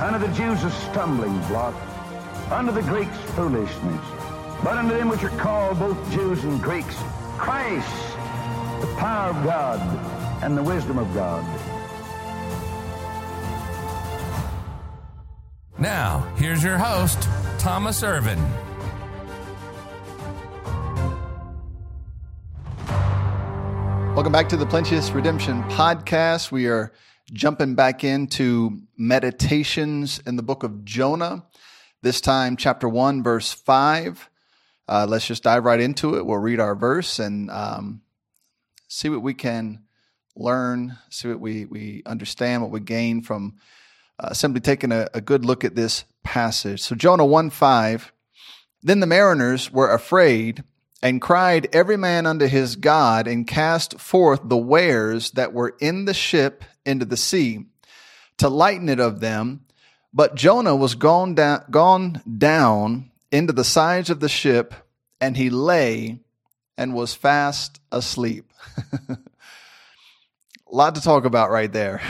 Unto the Jews a stumbling block, unto the Greeks foolishness. But unto them which are called both Jews and Greeks, Christ, the power of God and the wisdom of God. Now, here's your host, Thomas Irvin. Welcome back to the Plenteous Redemption podcast. We are jumping back into meditations in the book of Jonah, this time, chapter 1, verse 5. Uh, let's just dive right into it. We'll read our verse and um, see what we can learn, see what we, we understand, what we gain from uh, simply taking a, a good look at this passage. So, Jonah 1 5. Then the mariners were afraid and cried every man unto his God and cast forth the wares that were in the ship into the sea to lighten it of them. But Jonah was gone down, gone down into the sides of the ship and he lay and was fast asleep. A lot to talk about right there.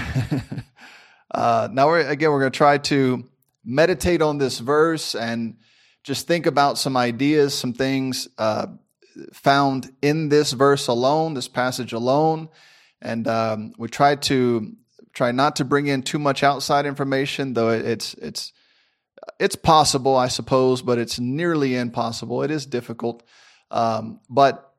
uh, now, we're, again, we're going to try to meditate on this verse and just think about some ideas, some things uh, found in this verse alone, this passage alone. And um, we try to try not to bring in too much outside information, though it's it's it's possible, I suppose, but it's nearly impossible. It is difficult. Um, but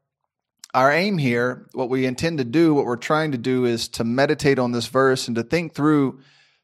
our aim here, what we intend to do, what we're trying to do is to meditate on this verse and to think through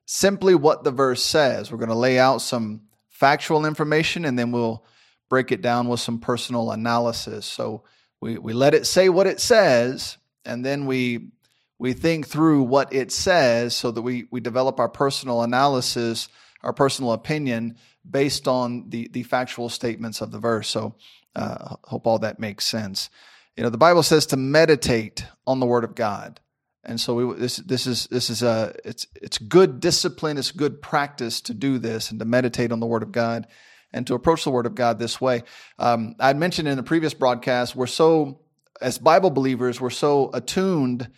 simply what the verse says. We're going to lay out some factual information and then we'll break it down with some personal analysis. So we, we let it say what it says and then we we think through what it says so that we, we develop our personal analysis, our personal opinion based on the, the factual statements of the verse. So uh, hope all that makes sense. You know, the Bible says to meditate on the Word of God. And so we, this this is this is a it's it's good discipline, it's good practice to do this and to meditate on the Word of God and to approach the Word of God this way. Um, I mentioned in the previous broadcast, we're so as Bible believers, we're so attuned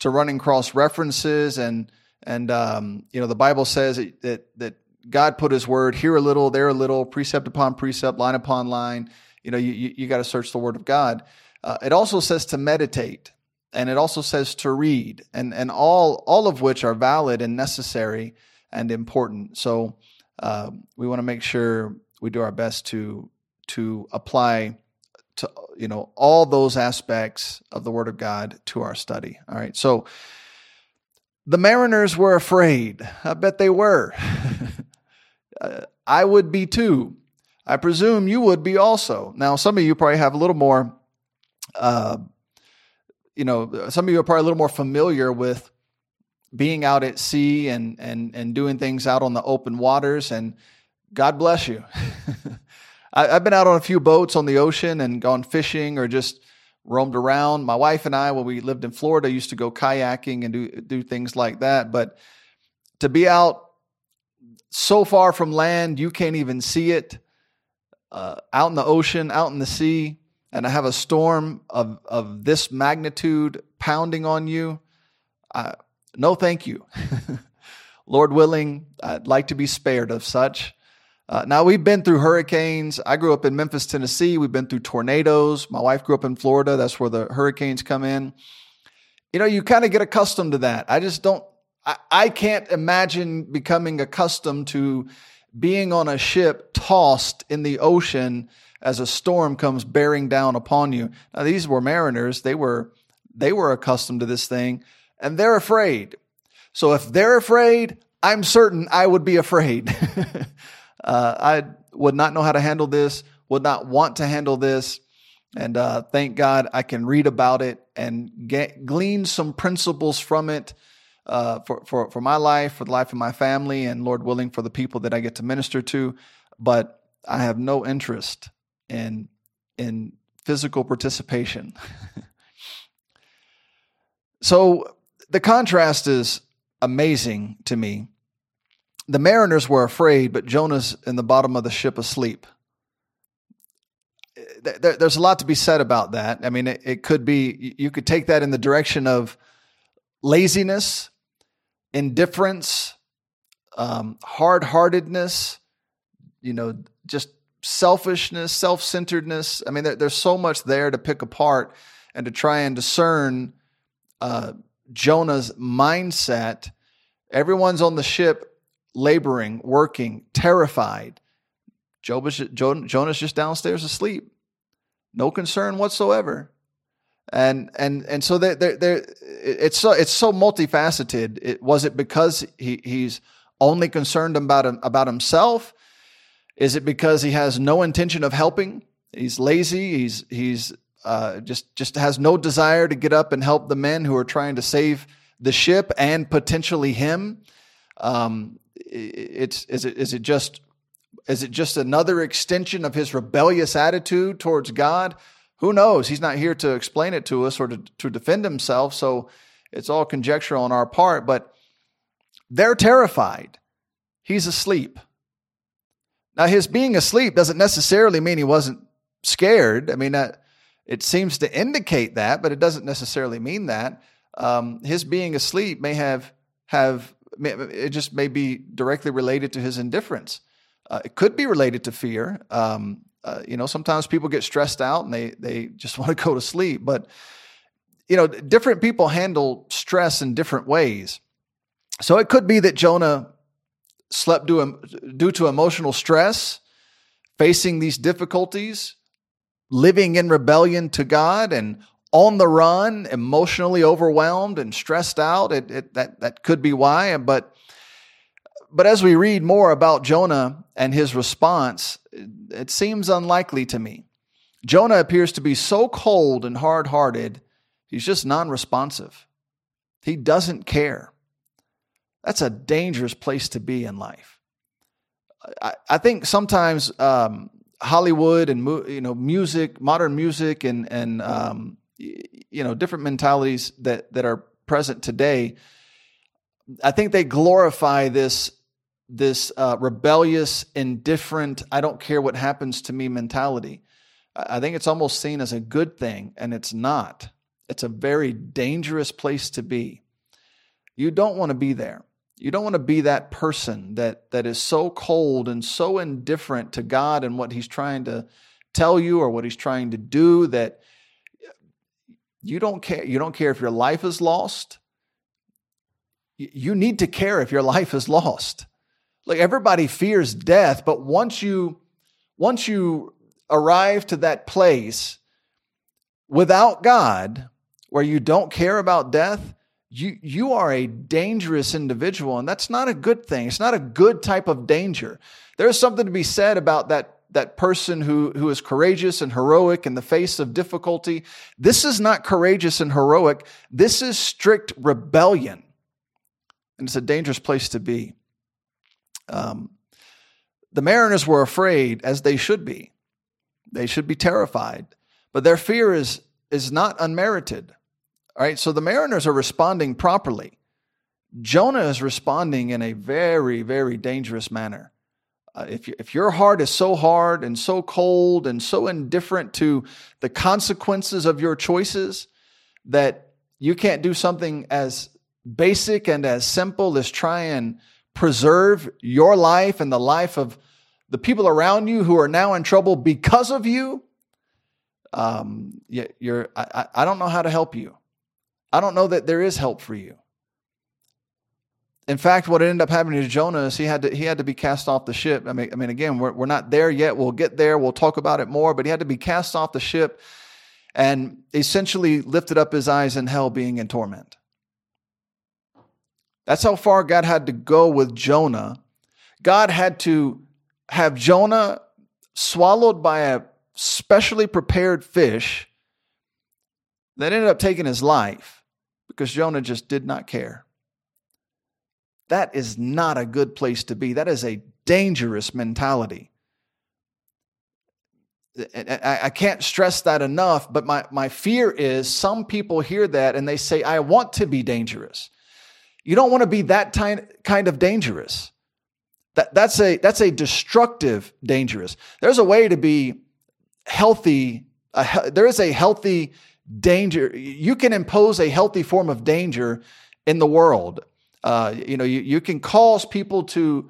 to running cross references and and um, you know the Bible says that that God put His word here a little, there a little, precept upon precept, line upon line. You know, you you, you got to search the Word of God. Uh, it also says to meditate, and it also says to read, and and all all of which are valid and necessary and important. So uh, we want to make sure we do our best to to apply to you know all those aspects of the word of god to our study. All right so the mariners were afraid. I bet they were. I would be too. I presume you would be also. Now some of you probably have a little more uh, you know some of you are probably a little more familiar with being out at sea and and and doing things out on the open waters and god bless you I, have been out on a few boats on the ocean and gone fishing or just roamed around. My wife and I, when we lived in Florida, used to go kayaking and do do things like that. But to be out so far from land, you can't even see it. Uh, out in the ocean, out in the sea, and I have a storm of of this magnitude pounding on you. No, thank you. Lord willing, I'd like to be spared of such. Uh, now we've been through hurricanes. I grew up in Memphis, Tennessee. We've been through tornadoes. My wife grew up in Florida. That's where the hurricanes come in. You know, you kind of get accustomed to that. I just don't. I, I can't imagine becoming accustomed to being on a ship tossed in the ocean as a storm comes bearing down upon you. Now these were mariners. They were they were accustomed to this thing and they're afraid. So if they're afraid, I'm certain I would be afraid. uh, I would not know how to handle this, would not want to handle this. And uh, thank God I can read about it and get, glean some principles from it uh, for, for, for my life, for the life of my family, and Lord willing, for the people that I get to minister to. But I have no interest in, in physical participation. so the contrast is amazing to me. The mariners were afraid, but Jonah's in the bottom of the ship asleep. There's a lot to be said about that. I mean, it could be, you could take that in the direction of laziness, indifference, um, hard heartedness, you know, just selfishness, self centeredness. I mean, there, there's so much there to pick apart and to try and discern uh, Jonah's mindset. Everyone's on the ship laboring, working, terrified. Job is, Jonah's just downstairs asleep. No concern whatsoever. And and and so they they it's so it's so multifaceted. It, was it because he, he's only concerned about about himself? Is it because he has no intention of helping? He's lazy. He's he's uh, just just has no desire to get up and help the men who are trying to save the ship and potentially him. Um, it's is it is it just is it just another extension of his rebellious attitude towards God? Who knows? He's not here to explain it to us or to, to defend himself, so it's all conjecture on our part, but they're terrified. He's asleep. Now, his being asleep doesn't necessarily mean he wasn't scared. I mean, that, it seems to indicate that, but it doesn't necessarily mean that. Um, his being asleep may have have it just may be directly related to his indifference. Uh, it could be related to fear. Um, uh, you know, sometimes people get stressed out and they they just want to go to sleep. But you know, different people handle stress in different ways. So it could be that Jonah slept due, due to emotional stress, facing these difficulties, living in rebellion to God, and on the run, emotionally overwhelmed and stressed out. It, it, that that could be why. But but as we read more about Jonah and his response, it seems unlikely to me. Jonah appears to be so cold and hard hearted, he's just non responsive. He doesn't care. That's a dangerous place to be in life. I, I think sometimes um, Hollywood and you know music, modern music, and and um, you know different mentalities that that are present today. I think they glorify this this uh, rebellious, indifferent, I don't care what happens to me mentality. I think it's almost seen as a good thing, and it's not. It's a very dangerous place to be. You don't want to be there. You don't want to be that person that, that is so cold and so indifferent to God and what He's trying to tell you or what He's trying to do that you don't care. You don't care if your life is lost. You need to care if your life is lost. Like everybody fears death, but once you once you arrive to that place without God where you don't care about death, you you are a dangerous individual and that's not a good thing. It's not a good type of danger. There's something to be said about that that person who, who is courageous and heroic in the face of difficulty. This is not courageous and heroic. This is strict rebellion. And it's a dangerous place to be. Um, the mariners were afraid, as they should be. They should be terrified, but their fear is is not unmerited. All right, so the mariners are responding properly. Jonah is responding in a very, very dangerous manner. Uh, if, if your heart is so hard and so cold and so indifferent to the consequences of your choices that you can't do something as basic and as simple as try and preserve your life and the life of the people around you who are now in trouble because of you, um, you're, I, I don't know how to help you. I don't know that there is help for you. In fact, what ended up happening to Jonah is he had to he had to be cast off the ship. I mean, I mean, again, we're we're not there yet. We'll get there. We'll talk about it more. But he had to be cast off the ship, and essentially lifted up his eyes in hell, being in torment. That's how far God had to go with Jonah. God had to have Jonah swallowed by a specially prepared fish that ended up taking his life because Jonah just did not care. That is not a good place to be. That is a dangerous mentality. I can't stress that enough, but my, my fear is some people hear that and they say, I want to be dangerous. You don't want to be that kind of dangerous. That, that's, a, that's a destructive dangerous. There's a way to be healthy. A, there is a healthy danger. You can impose a healthy form of danger in the world. Uh, you know, you, you can cause people to,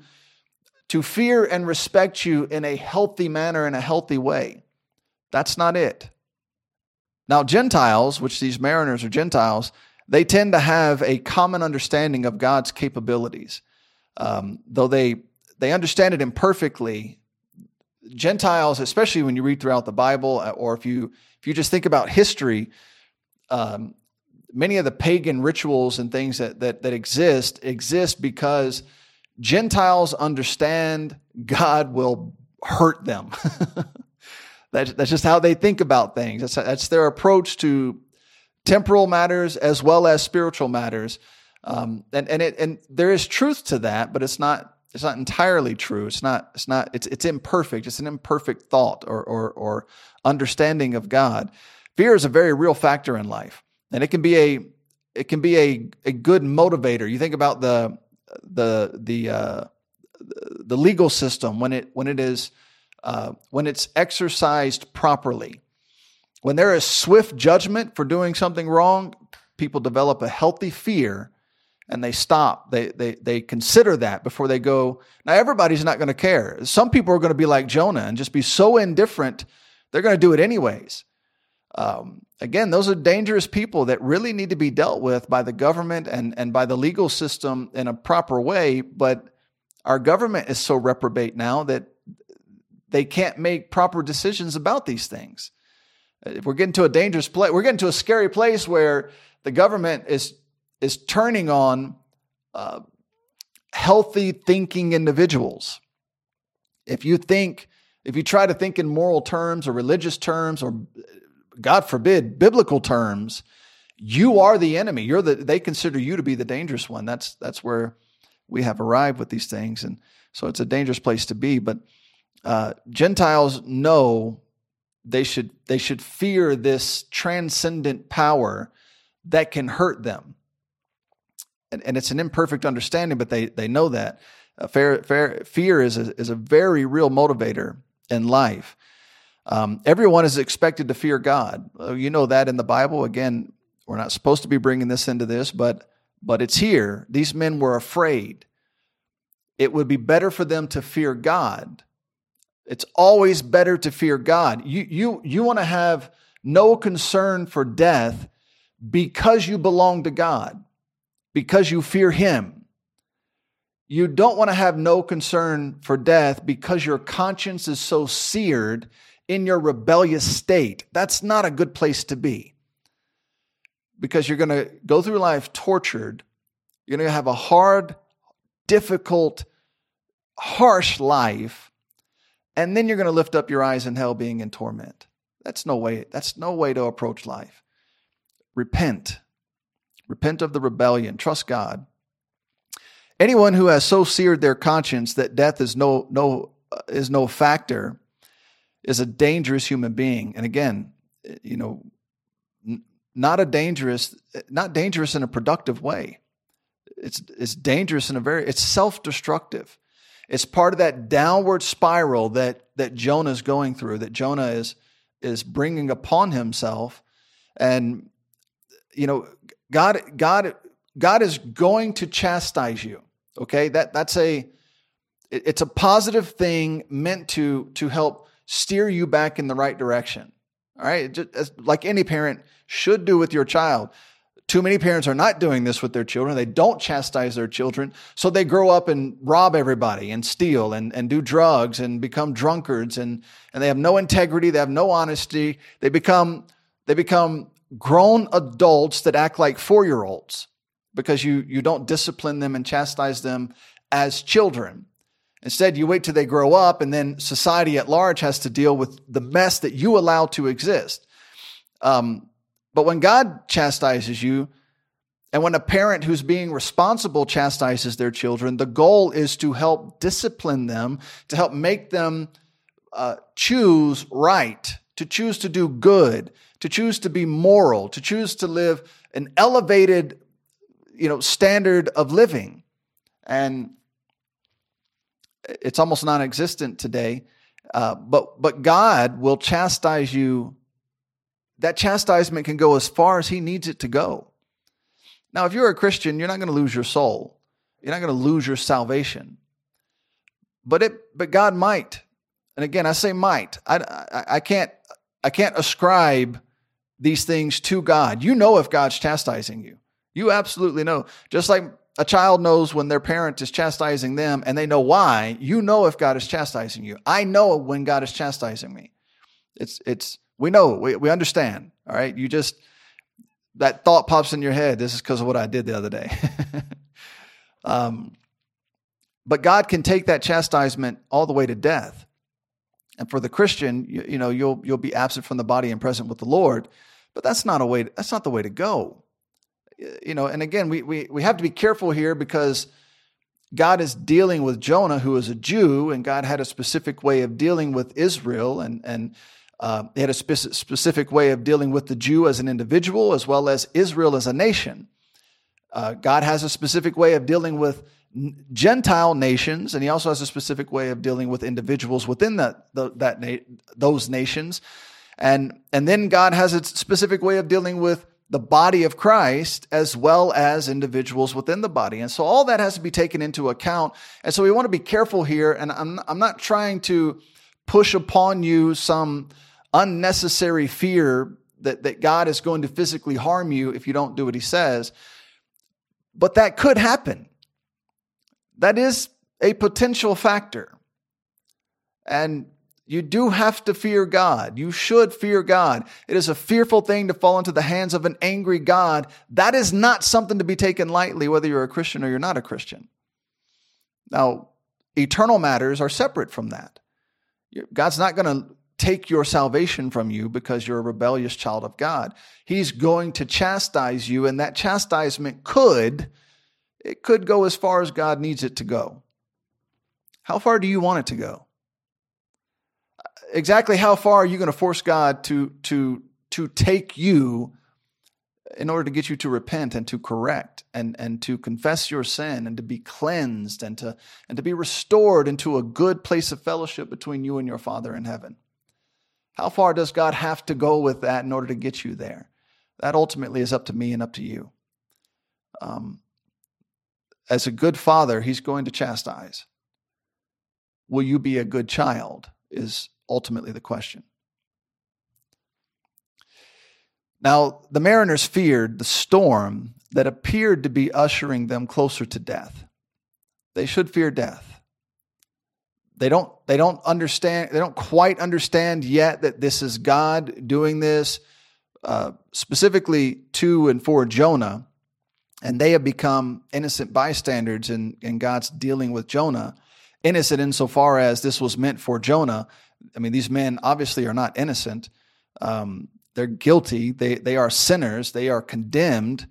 to fear and respect you in a healthy manner, in a healthy way. That's not it. Now, Gentiles, which these mariners are Gentiles, they tend to have a common understanding of God's capabilities. Um, though they they understand it imperfectly, Gentiles, especially when you read throughout the Bible, uh, or if you if you just think about history, um, many of the pagan rituals and things that, that, that exist exist because Gentiles understand God will hurt them. that's, that's just how they think about things. That's, that's their approach to temporal matters as well as spiritual matters. Um, and, and, it, and there is truth to that, but it's not, it's not entirely true. It's not, it's not, it's, it's imperfect. It's an imperfect thought or, or, or understanding of God. Fear is a very real factor in life and it can be a it can be a, a good motivator. You think about the the the uh, the legal system when it when it is uh, when it's exercised properly. When there is swift judgment for doing something wrong, people develop a healthy fear and they stop. They they they consider that before they go. Now everybody's not going to care. Some people are going to be like Jonah and just be so indifferent. They're going to do it anyways. Um, again, those are dangerous people that really need to be dealt with by the government and, and by the legal system in a proper way. But our government is so reprobate now that they can't make proper decisions about these things. If we're getting to a dangerous place, we're getting to a scary place where the government is is turning on uh, healthy thinking individuals. If you think, if you try to think in moral terms or religious terms or God forbid, biblical terms, you are the enemy. You're the they consider you to be the dangerous one. That's that's where we have arrived with these things, and so it's a dangerous place to be. But uh, Gentiles know they should they should fear this transcendent power that can hurt them, and, and it's an imperfect understanding, but they they know that. Uh, fair, fair, fear is a, is a very real motivator in life. Um, everyone is expected to fear God. Uh, you know that in the Bible. Again, we're not supposed to be bringing this into this, but but it's here. These men were afraid. It would be better for them to fear God. It's always better to fear God. You you you want to have no concern for death because you belong to God, because you fear Him. You don't want to have no concern for death because your conscience is so seared in your rebellious state. That's not a good place to be because you're going to go through life tortured. You're going to have a hard, difficult, harsh life. And then you're going to lift up your eyes in hell being in torment. That's no way, that's no way to approach life. Repent. Repent of the rebellion. Trust God. Anyone who has so seared their conscience that death is no no is no factor is a dangerous human being. And again, eh, you know, not a dangerous, eh, not dangerous in a productive way. It's it's dangerous in a very it's self-destructive. It's part of that downward spiral that that Jonah is going through, that Jonah is is bringing upon himself. And you know, God God God is going to chastise you. Okay? That that's a it's a positive thing meant to to help steer you back in the right direction. All right. Just like any parent should do with your child. too many parents are not doing this with their children. They don't chastise their children. So they grow up and rob everybody and steal and, and do drugs and become drunkards and, and they have no integrity. They have no honesty. They become, they become grown adults that act like four year olds because you, you don't discipline them and chastise them as children. Instead, you wait till they grow up, and then society at large has to deal with the mess that you allow to exist. Um, but when God chastises you, and when a parent who's being responsible chastises their children, the goal is to help discipline them, to help make them uh, choose right, to choose to do good, to choose to be moral, to choose to live an elevated, you know, standard of living. And it's almost non-existent today. Uh, but but God will chastise you. That chastisement can go as far as He needs it to go. Now, if you're a Christian, you're not going to lose your soul. You're not going to lose your salvation. But it but God might. And again, I say might. I, I, I can't I can't ascribe these things to God. You know if God's chastising you. You absolutely know. Just like a child knows when their parent is chastising them and they know why. You know if God is chastising you. I know when God is chastising me. It's, it's, we know, we, we understand. All right. You just, that thought pops in your head. This is because of what I did the other day. um, but God can take that chastisement all the way to death. And for the Christian, you, you know, you'll, you'll be absent from the body and present with the Lord. But that's not a way, that's not the way to go you know, and again, we, we, we have to be careful here because God is dealing with Jonah, who is a Jew, and God had a specific way of dealing with Israel, and, and uh, he had a spe- specific way of dealing with the Jew as an individual as well as Israel as a nation. Uh, God has a specific way of dealing with Gentile nations, and he also has a specific way of dealing with individuals within that, the, that na- those nations. And, and then God has a specific way of dealing with the body of Christ as well as individuals within the body. And so all that has to be taken into account. And so we want to be careful here. And I'm, I'm not trying to push upon you some unnecessary fear that, that God is going to physically harm you if you don't do what he says. But that could happen. That is a potential factor. And you do have to fear God. You should fear God. It is a fearful thing to fall into the hands of an angry God. That is not something to be taken lightly, whether you're a Christian or you're not a Christian. Now, eternal matters are separate from that. God's not going to take your salvation from you because you're a rebellious child of God. He's going to chastise you, and that chastisement could, it could go as far as God needs it to go. How far do you want it to go? Exactly how far are you going to force God to to to take you in order to get you to repent and to correct and and to confess your sin and to be cleansed and to and to be restored into a good place of fellowship between you and your Father in heaven? How far does God have to go with that in order to get you there? That ultimately is up to me and up to you. Um, as a good father, he's going to chastise. Will you be a good child? Is ultimately the question. Now, the mariners feared the storm that appeared to be ushering them closer to death. They should fear death. They don't, they don't understand, they don't quite understand yet that this is God doing this, uh, specifically to and for Jonah. And they have become innocent bystanders in, in God's dealing with Jonah. Innocent insofar as this was meant for Jonah, I mean, these men obviously are not innocent. Um, they're guilty. They they are sinners. They are condemned.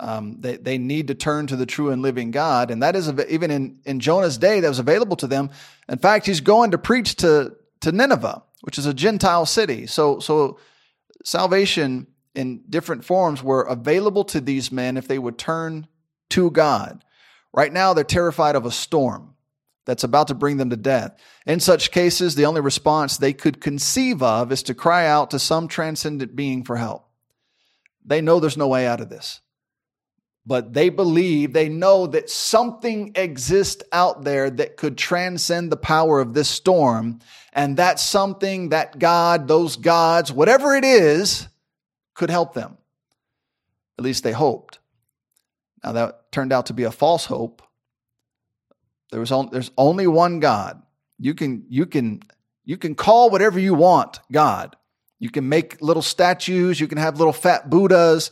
Um, they they need to turn to the true and living God, and that is even in in Jonah's day that was available to them. In fact, he's going to preach to to Nineveh, which is a Gentile city. So so salvation in different forms were available to these men if they would turn to God. Right now, they're terrified of a storm that's about to bring them to death. In such cases, the only response they could conceive of is to cry out to some transcendent being for help. They know there's no way out of this. But they believe, they know that something exists out there that could transcend the power of this storm. And that something, that God, those gods, whatever it is, could help them. At least they hoped. Now that turned out to be a false hope. There was only, there's only one God. You can you can you can call whatever you want God. You can make little statues. You can have little fat Buddhas.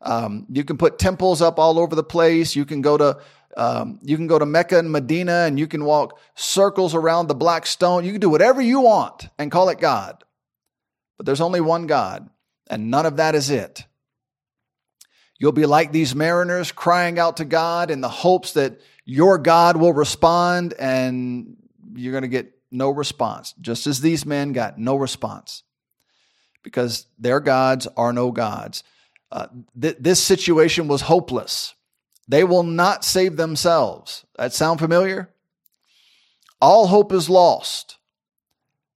Um, you can put temples up all over the place. You can go to um, you can go to Mecca and Medina, and you can walk circles around the black stone. You can do whatever you want and call it God. But there's only one God, and none of that is it. You'll be like these mariners crying out to God in the hopes that your God will respond, and you're going to get no response, just as these men got no response because their gods are no gods. Uh, th- this situation was hopeless. They will not save themselves. That sound familiar? All hope is lost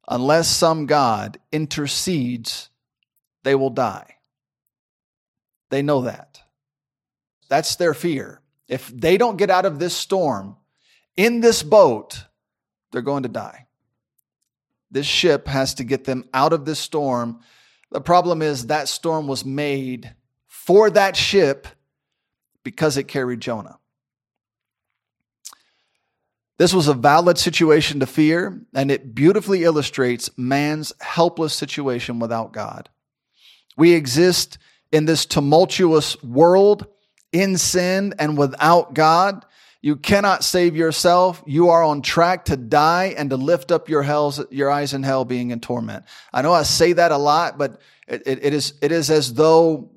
unless some God intercedes, they will die. They know that. That's their fear. If they don't get out of this storm in this boat, they're going to die. This ship has to get them out of this storm. The problem is that storm was made for that ship because it carried Jonah. This was a valid situation to fear, and it beautifully illustrates man's helpless situation without God. We exist in this tumultuous world in sin and without God. You cannot save yourself. You are on track to die and to lift up your hells, your eyes in hell being in torment. I know I say that a lot, but it, it, it is, it is as though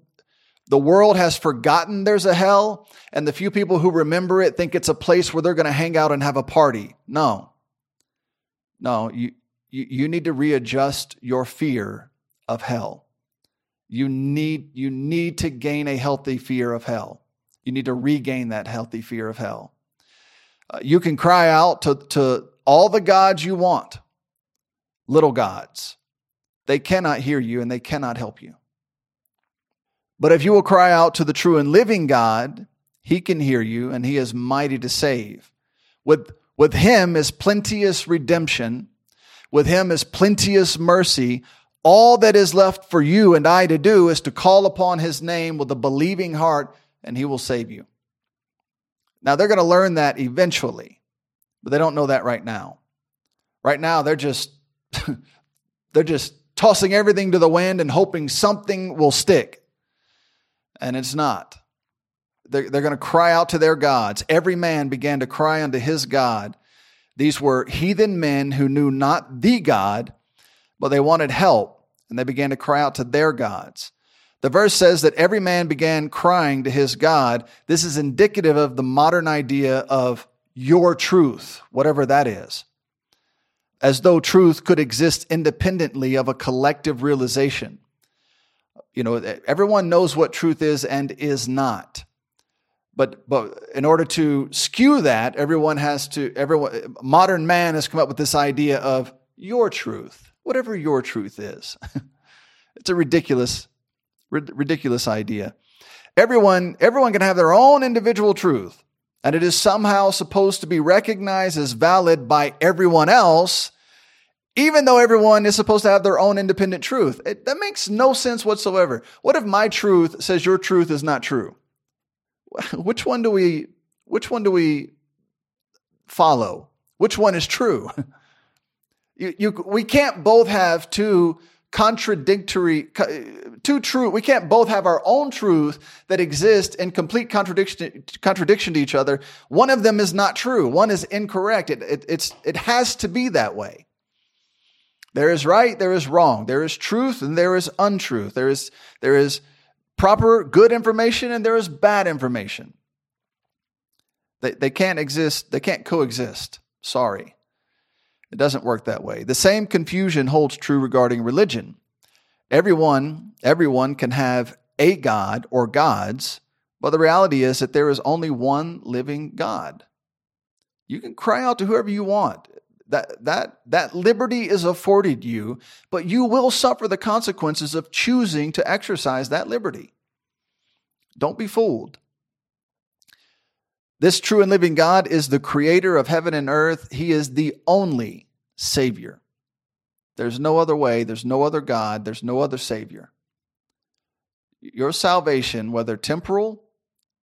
the world has forgotten there's a hell and the few people who remember it think it's a place where they're going to hang out and have a party. No. No, you, you, you need to readjust your fear of hell. You need, you need to gain a healthy fear of hell. You need to regain that healthy fear of hell. Uh, you can cry out to, to all the gods you want, little gods. They cannot hear you and they cannot help you. But if you will cry out to the true and living God, he can hear you and he is mighty to save. With, with him is plenteous redemption. With him is plenteous mercy. All that is left for you and I to do is to call upon his name with a believing heart and he will save you. Now they're going to learn that eventually, but they don't know that right now. Right now they're just they're just tossing everything to the wind and hoping something will stick. And it's not. They're, they're going to cry out to their gods. Every man began to cry unto his God. These were heathen men who knew not the God, but they wanted help, and they began to cry out to their gods. The verse says that every man began crying to his God. This is indicative of the modern idea of your truth, whatever that is. As though truth could exist independently of a collective realization. You know, everyone knows what truth is and is not. But, but in order to skew that, everyone has to, everyone, modern man has come up with this idea of your truth, whatever your truth is. it's a ridiculous ridiculous idea. Everyone, everyone can have their own individual truth, and it is somehow supposed to be recognized as valid by everyone else, even though everyone is supposed to have their own independent truth. It, that makes no sense whatsoever. What if my truth says your truth is not true? Which one do we, which one do we follow? Which one is true? You, you, we can't both have two contradictory, two true. We can't both have our own truth that exist in complete contradiction, contradiction to each other. One of them is not true. One is incorrect. It, it, it's, it has to be that way. There is right, there is wrong. There is truth and there is untruth. There is, there is proper good information and there is bad information. They, they can't exist, they can't coexist. Sorry. It doesn't work that way. The same confusion holds true regarding religion. Everyone, everyone can have a God or gods, but the reality is that there is only one living God. You can cry out to whoever you want. That, that, that liberty is afforded you, but you will suffer the consequences of choosing to exercise that liberty. Don't be fooled. This true and living God is the creator of heaven and earth. He is the only Savior. There's no other way, there's no other God, there's no other Savior. your salvation, whether temporal,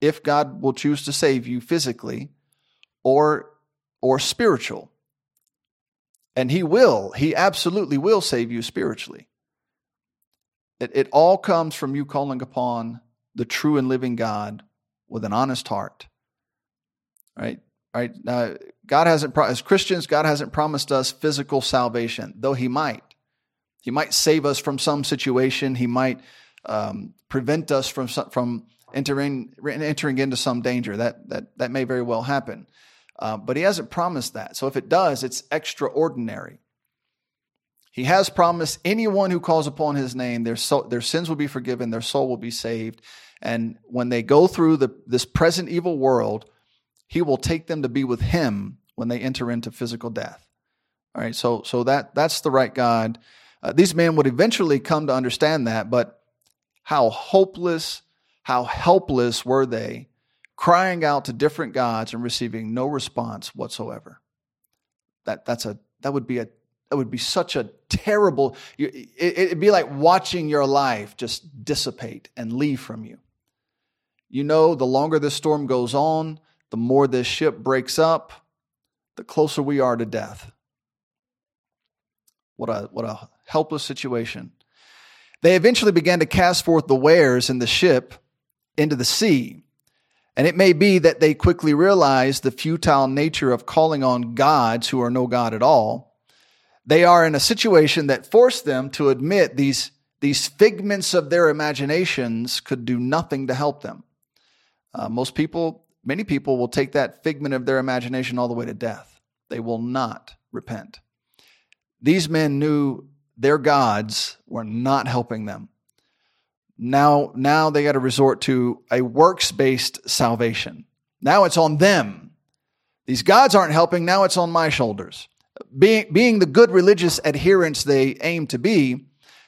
if God will choose to save you physically, or or spiritual. And he will, he absolutely will save you spiritually. It, it all comes from you calling upon the true and living God with an honest heart. Right? Right? Now, God hasn't, as Christians, God hasn't promised us physical salvation, though He might. He might save us from some situation. He might um, prevent us from from entering entering into some danger. That that that may very well happen. Uh, but he hasn't promised that. So if it does, it's extraordinary. He has promised anyone who calls upon his name, their, their sins will be forgiven, their soul will be saved. And when they go through the, this present evil world, he will take them to be with him when they enter into physical death. All right, so, so that, that's the right God. Uh, these men would eventually come to understand that, but how hopeless, how helpless were they crying out to different gods and receiving no response whatsoever. That, that's a, that would be a that would be such a terrible it, would be like watching your life just dissipate and leave from you you know the longer this storm goes on the more this ship breaks up the closer we are to death what a what a helpless situation they eventually began to cast forth the wares in the ship into the sea and it may be that they quickly realized the futile nature of calling on gods who are no God at all. They are in a situation that forced them to admit these, these figments of their imaginations could do nothing to help them. Uh, most people, many people will take that figment of their imagination all the way to death. They will not repent. These men knew their gods were not helping them now now they got to resort to a works based salvation. Now it's on them. These gods aren't helping. Now it's on my shoulders. Being, being the good religious adherents they aim to be,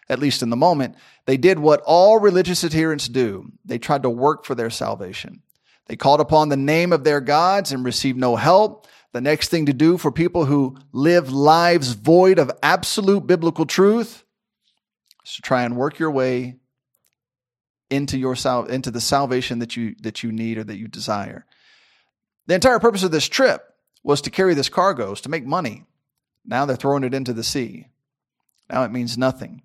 at least in the moment, they did what all religious adherents do. They tried to work for their salvation. They called upon the name of their gods and received no help. The next thing to do for people who live lives void of absolute biblical truth is to try and work your way into your sal- into the salvation that you that you need or that you desire. The entire purpose of this trip was to carry this cargo, to make money. Now they're throwing it into the sea. Now it means nothing.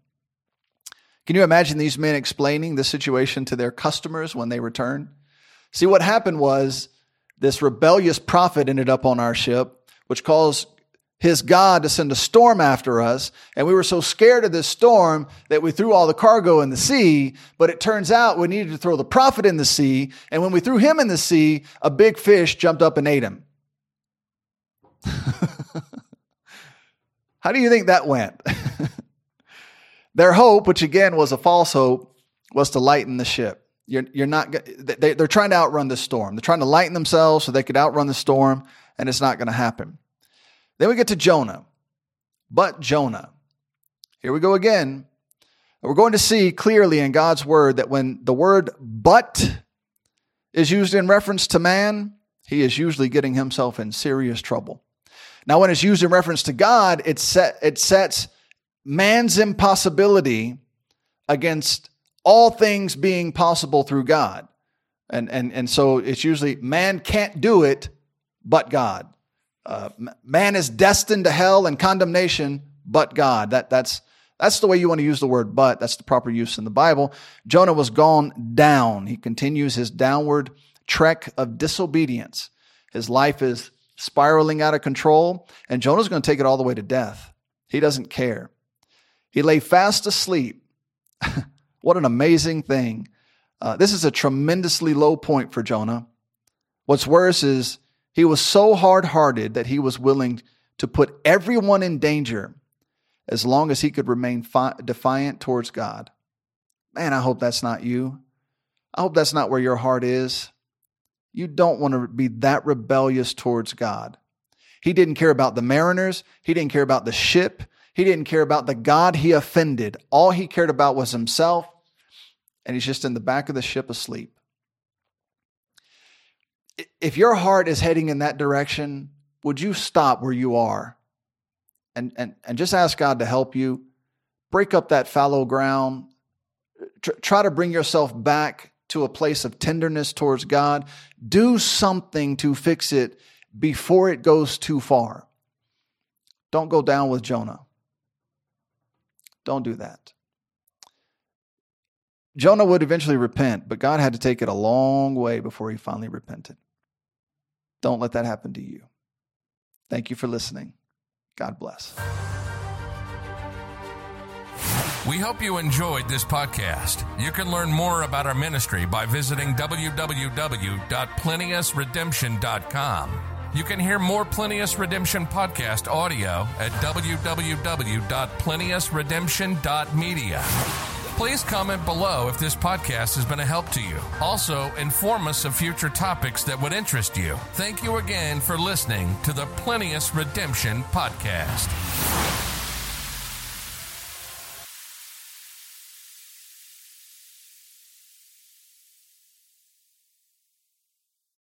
Can you imagine these men explaining this situation to their customers when they return? See, what happened was this rebellious prophet ended up on our ship, which caused his God to send a storm after us. And we were so scared of this storm that we threw all the cargo in the sea. But it turns out we needed to throw the prophet in the sea. And when we threw him in the sea, a big fish jumped up and ate him. How do you think that went? Their hope, which again was a false hope, was to lighten the ship. You're, you're not, they, they're trying to outrun the storm. They're trying to lighten themselves so they could outrun the storm, and it's not going to happen. Then we get to Jonah. But Jonah. Here we go again. We're going to see clearly in God's word that when the word but is used in reference to man, he is usually getting himself in serious trouble. Now, when it's used in reference to God, it, set, it sets man's impossibility against all things being possible through God. And, and, and so it's usually man can't do it but God. Uh, man is destined to hell and condemnation, but God. That, that's, that's the way you want to use the word but. That's the proper use in the Bible. Jonah was gone down. He continues his downward trek of disobedience. His life is spiraling out of control, and Jonah's going to take it all the way to death. He doesn't care. He lay fast asleep. what an amazing thing. Uh, this is a tremendously low point for Jonah. What's worse is he was so hard hearted that he was willing to put everyone in danger as long as he could remain fi- defiant towards God. Man, I hope that's not you. I hope that's not where your heart is. You don't want to be that rebellious towards God. He didn't care about the mariners, he didn't care about the ship, he didn't care about the God he offended. All he cared about was himself, and he's just in the back of the ship asleep if your heart is heading in that direction, would you stop where you are and, and, and just ask God to help you? Break up that fallow ground. tr- try to bring yourself back to a place of tenderness towards God. Do something to fix it before it goes too far. Don't go down with Jonah. Don't do that. Jonah would eventually repent, but God had to take it a long way before he finally repented. Don't let that happen to you. Thank you for listening. God bless. We hope you enjoyed this podcast. You can learn more about our ministry by visiting www.plenteousredemption.com. You can hear more Plenteous Redemption podcast audio at www.plenteousredemption.media. Please comment below if this podcast has been a help to you. Also, inform us of future topics that would interest you. Thank you again for listening to the Plenteous Redemption Podcast.